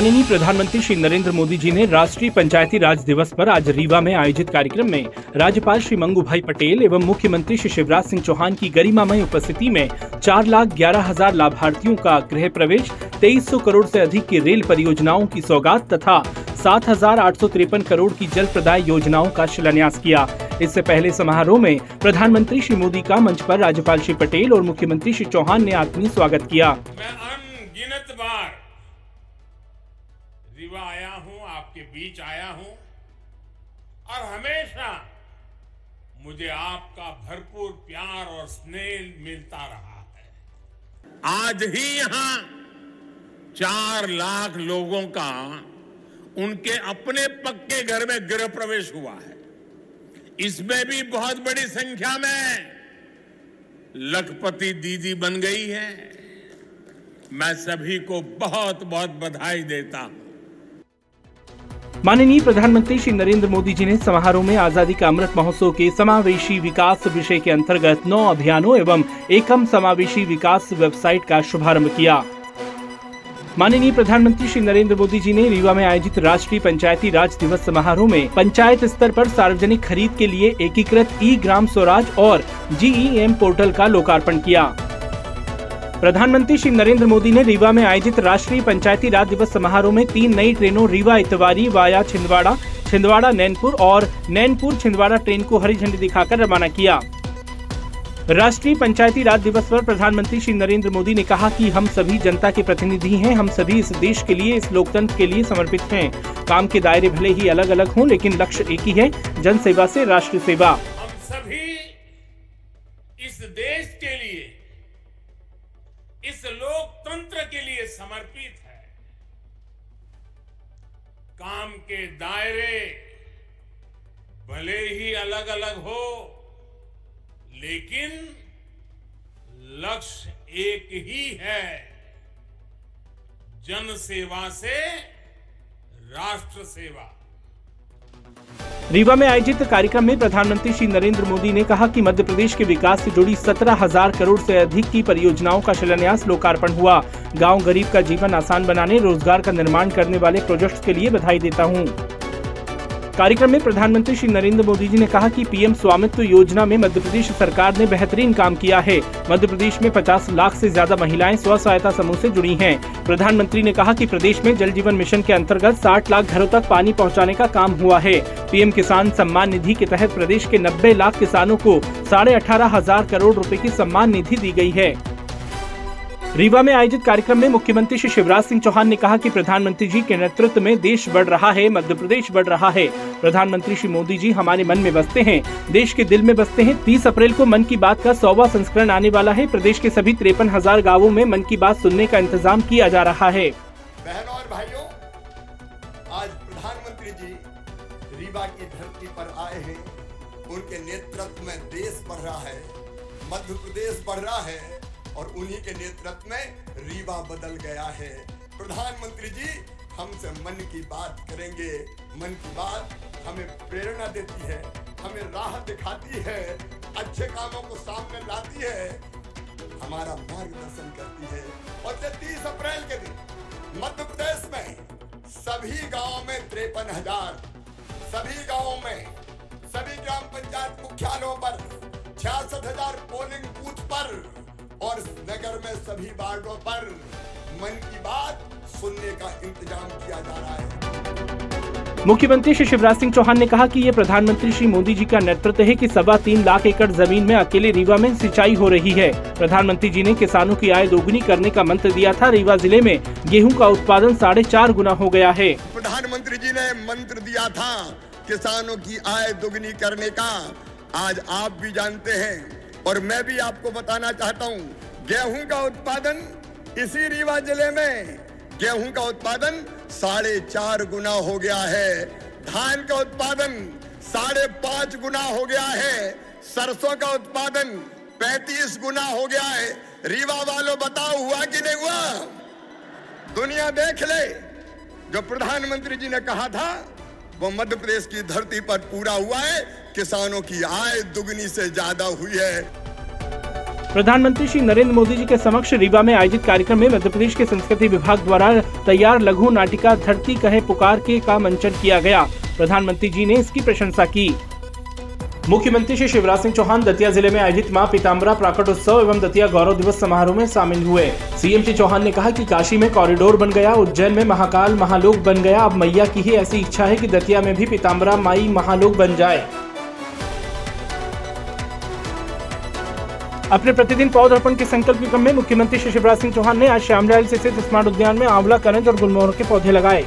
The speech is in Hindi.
माननीय प्रधानमंत्री श्री नरेंद्र मोदी जी ने राष्ट्रीय पंचायती राज दिवस पर आज रीवा में आयोजित कार्यक्रम में राज्यपाल श्री मंगू भाई पटेल एवं मुख्यमंत्री श्री शिवराज सिंह चौहान की गरिमामय उपस्थिति में चार लाख ग्यारह हज़ार लाभार्थियों का गृह प्रवेश, तेईस सौ करोड़ से अधिक की रेल परियोजनाओं की सौगात तथा सात हज़ार आठ सौ तिरपन करोड़ की जल प्रदाय योजनाओं का शिलान्यास किया। इससे पहले समारोह में प्रधानमंत्री श्री मोदी का मंच पर राज्यपाल श्री पटेल और मुख्यमंत्री श्री चौहान ने आत्मीय स्वागत किया। मैं अनगिनत बार रीवा आया हूँ, आपके बीच आया हूँ। और हमेशा मुझे आपका भरपूर प्यार और स्नेह मिलता रहा है। आज ही यहाँ चार लाख लोगों का उनके अपने पक्के घर में गृह प्रवेश हुआ है। इसमें भी बहुत बड़ी संख्या में लखपति दीदी बन गई है। मैं सभी को बहुत बहुत बधाई देता हूँ। माननीय प्रधानमंत्री श्री नरेंद्र मोदी जी ने समारोह में आज़ादी का अमृत महोत्सव के समावेशी विकास विषय के अंतर्गत नौ अभियानों एवं एकम समावेशी विकास वेबसाइट का शुभारंभ किया। माननीय प्रधानमंत्री श्री नरेंद्र मोदी जी ने रीवा में आयोजित राष्ट्रीय पंचायती राज दिवस समारोह में पंचायत स्तर पर सार्वजनिक खरीद के लिए एकीकृत ई ग्राम स्वराज और जीईएम पोर्टल का लोकार्पण किया। प्रधानमंत्री श्री नरेंद्र मोदी ने रीवा में आयोजित राष्ट्रीय पंचायती राज दिवस समारोह में तीन नई ट्रेनों रीवा, इतवारी, वाया, छिंदवाड़ा छिंदवाड़ा, नैनपुर और नैनपुर, छिंदवाड़ा ट्रेन को हरी झंडी दिखाकर रवाना किया। राष्ट्रीय पंचायती राज दिवस पर प्रधानमंत्री श्री नरेंद्र मोदी ने कहा कि हम सभी जनता के प्रतिनिधि हैं, हम सभी इस देश के लिए, इस लोकतंत्र के लिए समर्पित हैं। काम के दायरे भले ही अलग अलग हों, लेकिन लक्ष्य एक ही है जन सेवा से राष्ट्र सेवा। हम सभी इस देश के लिए इस लोकतंत्र के लिए समर्पित है। काम के दायरे भले ही अलग अलग हो, लेकिन लक्ष्य एक ही है। जनसेवा से राष्ट्र सेवा रीवा में आयोजित कार्यक्रम में प्रधानमंत्री श्री नरेंद्र मोदी ने कहा कि मध्य प्रदेश के विकास से जुड़ी सत्रह हज़ार करोड़ से अधिक की परियोजनाओं का शिलान्यास लोकार्पण हुआ गाँव गरीब का जीवन आसान बनाने, रोज़गार का निर्माण करने वाले प्रोजेक्ट के लिए बधाई देता हूँ। कार्यक्रम में प्रधानमंत्री श्री नरेंद्र मोदी जी ने कहा कि पीएम स्वामित्व योजना में मध्य प्रदेश सरकार ने बेहतरीन काम किया है। मध्य प्रदेश में 50 लाख से ज़्यादा महिलाएँ स्व सहायता समूह से जुड़ी हैं। प्रधानमंत्री ने कहा कि प्रदेश में जल जीवन मिशन के अंतर्गत 60 लाख घरों तक पानी पहुँचाने का काम हुआ है। पीएम किसान सम्मान निधि के तहत प्रदेश के 90 लाख किसानों को साढ़े अठारह हज़ार करोड़ रूपए की सम्मान निधि दी गई है। रीवा में आयोजित कार्यक्रम में मुख्यमंत्री श्री शिवराज सिंह चौहान ने कहा कि प्रधानमंत्री जी के नेतृत्व में देश बढ़ रहा है मध्य प्रदेश बढ़ रहा है। प्रधानमंत्री श्री मोदी जी हमारे मन में बसते हैं, देश के दिल में बसते हैं। 30 अप्रैल को मन की बात का सौवा संस्करण आने वाला है। प्रदेश के सभी तिरपन हज़ार गाँवों में मन की बात सुनने का इंतज़ाम किया जा रहा है। बहनों और भाइयों, आज प्रधानमंत्री जी रीवा की धरती पर आए हैं। उनके नेतृत्व में देश बढ़ रहा है मध्य प्रदेश बढ़ रहा है। और उन्हीं के नेतृत्व में रीवा बदल गया है। प्रधानमंत्री जी, हमसे मन की बात करेंगे। मन की बात हमें प्रेरणा देती है, हमें राह दिखाती है, अच्छे कामों को सामने लाती है, हमारा मार्गदर्शन करती है। और तीस अप्रैल के दिन मध्य प्रदेश में सभी गाँवों में तिरपन हज़ार, सभी गाँवों में सभी ग्राम पंचायत मुख्यालयों पर छियासठ हज़ार पोलिंग और नगर में सभी वार्डों पर मन की बात सुनने का इंतज़ाम किया जा रहा है। मुख्यमंत्री श्री शिवराज सिंह चौहान ने कहा कि ये प्रधानमंत्री श्री मोदी जी का नेतृत्व है कि सवा तीन लाख एकड़ ज़मीन में अकेले रीवा में सिंचाई हो रही है। प्रधानमंत्री जी ने किसानों की आय दोगुनी करने का मंत्र दिया था। रीवा ज़िले में गेहूँ का उत्पादन साढ़े चार गुना हो गया है। प्रधानमंत्री जी ने मंत्र दिया था किसानों की आय दोगुनी करने का। आज आप भी जानते हैं और मैं भी आपको बताना चाहता हूँ गेहूँ का उत्पादन इसी रीवा ज़िले में गेहूँ का उत्पादन साढ़े चार गुना हो गया है। धान का उत्पादन साढ़े पाँच गुना हो गया है। सरसों का उत्पादन पैतीस गुना हो गया है। रीवा वालों बताओ, हुआ कि नहीं हुआ? दुनिया देख ले। जो प्रधानमंत्री जी ने कहा था, वो मध्य प्रदेश की धरती पर पूरा हुआ है। किसानों की आय दुगनी से ज़्यादा हुई है। प्रधानमंत्री श्री नरेंद्र मोदी जी के समक्ष रीवा में आयोजित कार्यक्रम में मध्य प्रदेश के संस्कृति विभाग द्वारा तैयार लघु नाटिका धरती कहे पुकार के का मंचन किया गया। प्रधानमंत्री जी ने इसकी प्रशंसा की। मुख्यमंत्री श्री शिवराज सिंह चौहान दतिया ज़िले में आयोजित माँ पीताम्बरा प्राकट उत्सव एवं दतिया गौरव दिवस समारोह में शामिल हुए। सीएम श्री चौहान ने कहा कि काशी में कॉरिडोर बन गया, उज्जैन में महाकाल महालोक बन गया। अब मैया की ही ऐसी इच्छा है कि दतिया में भी पीताम्बरा माई महालोक बन जाए। अपने प्रतिदिन पौधरोपण के संकल्प क्रम में मुख्यमंत्री श्री शिवराज सिंह चौहान ने आज श्यामलाल स्थित स्मार्ट उद्यान में आंवला करंज और गुलमोहर के पौधे लगाए।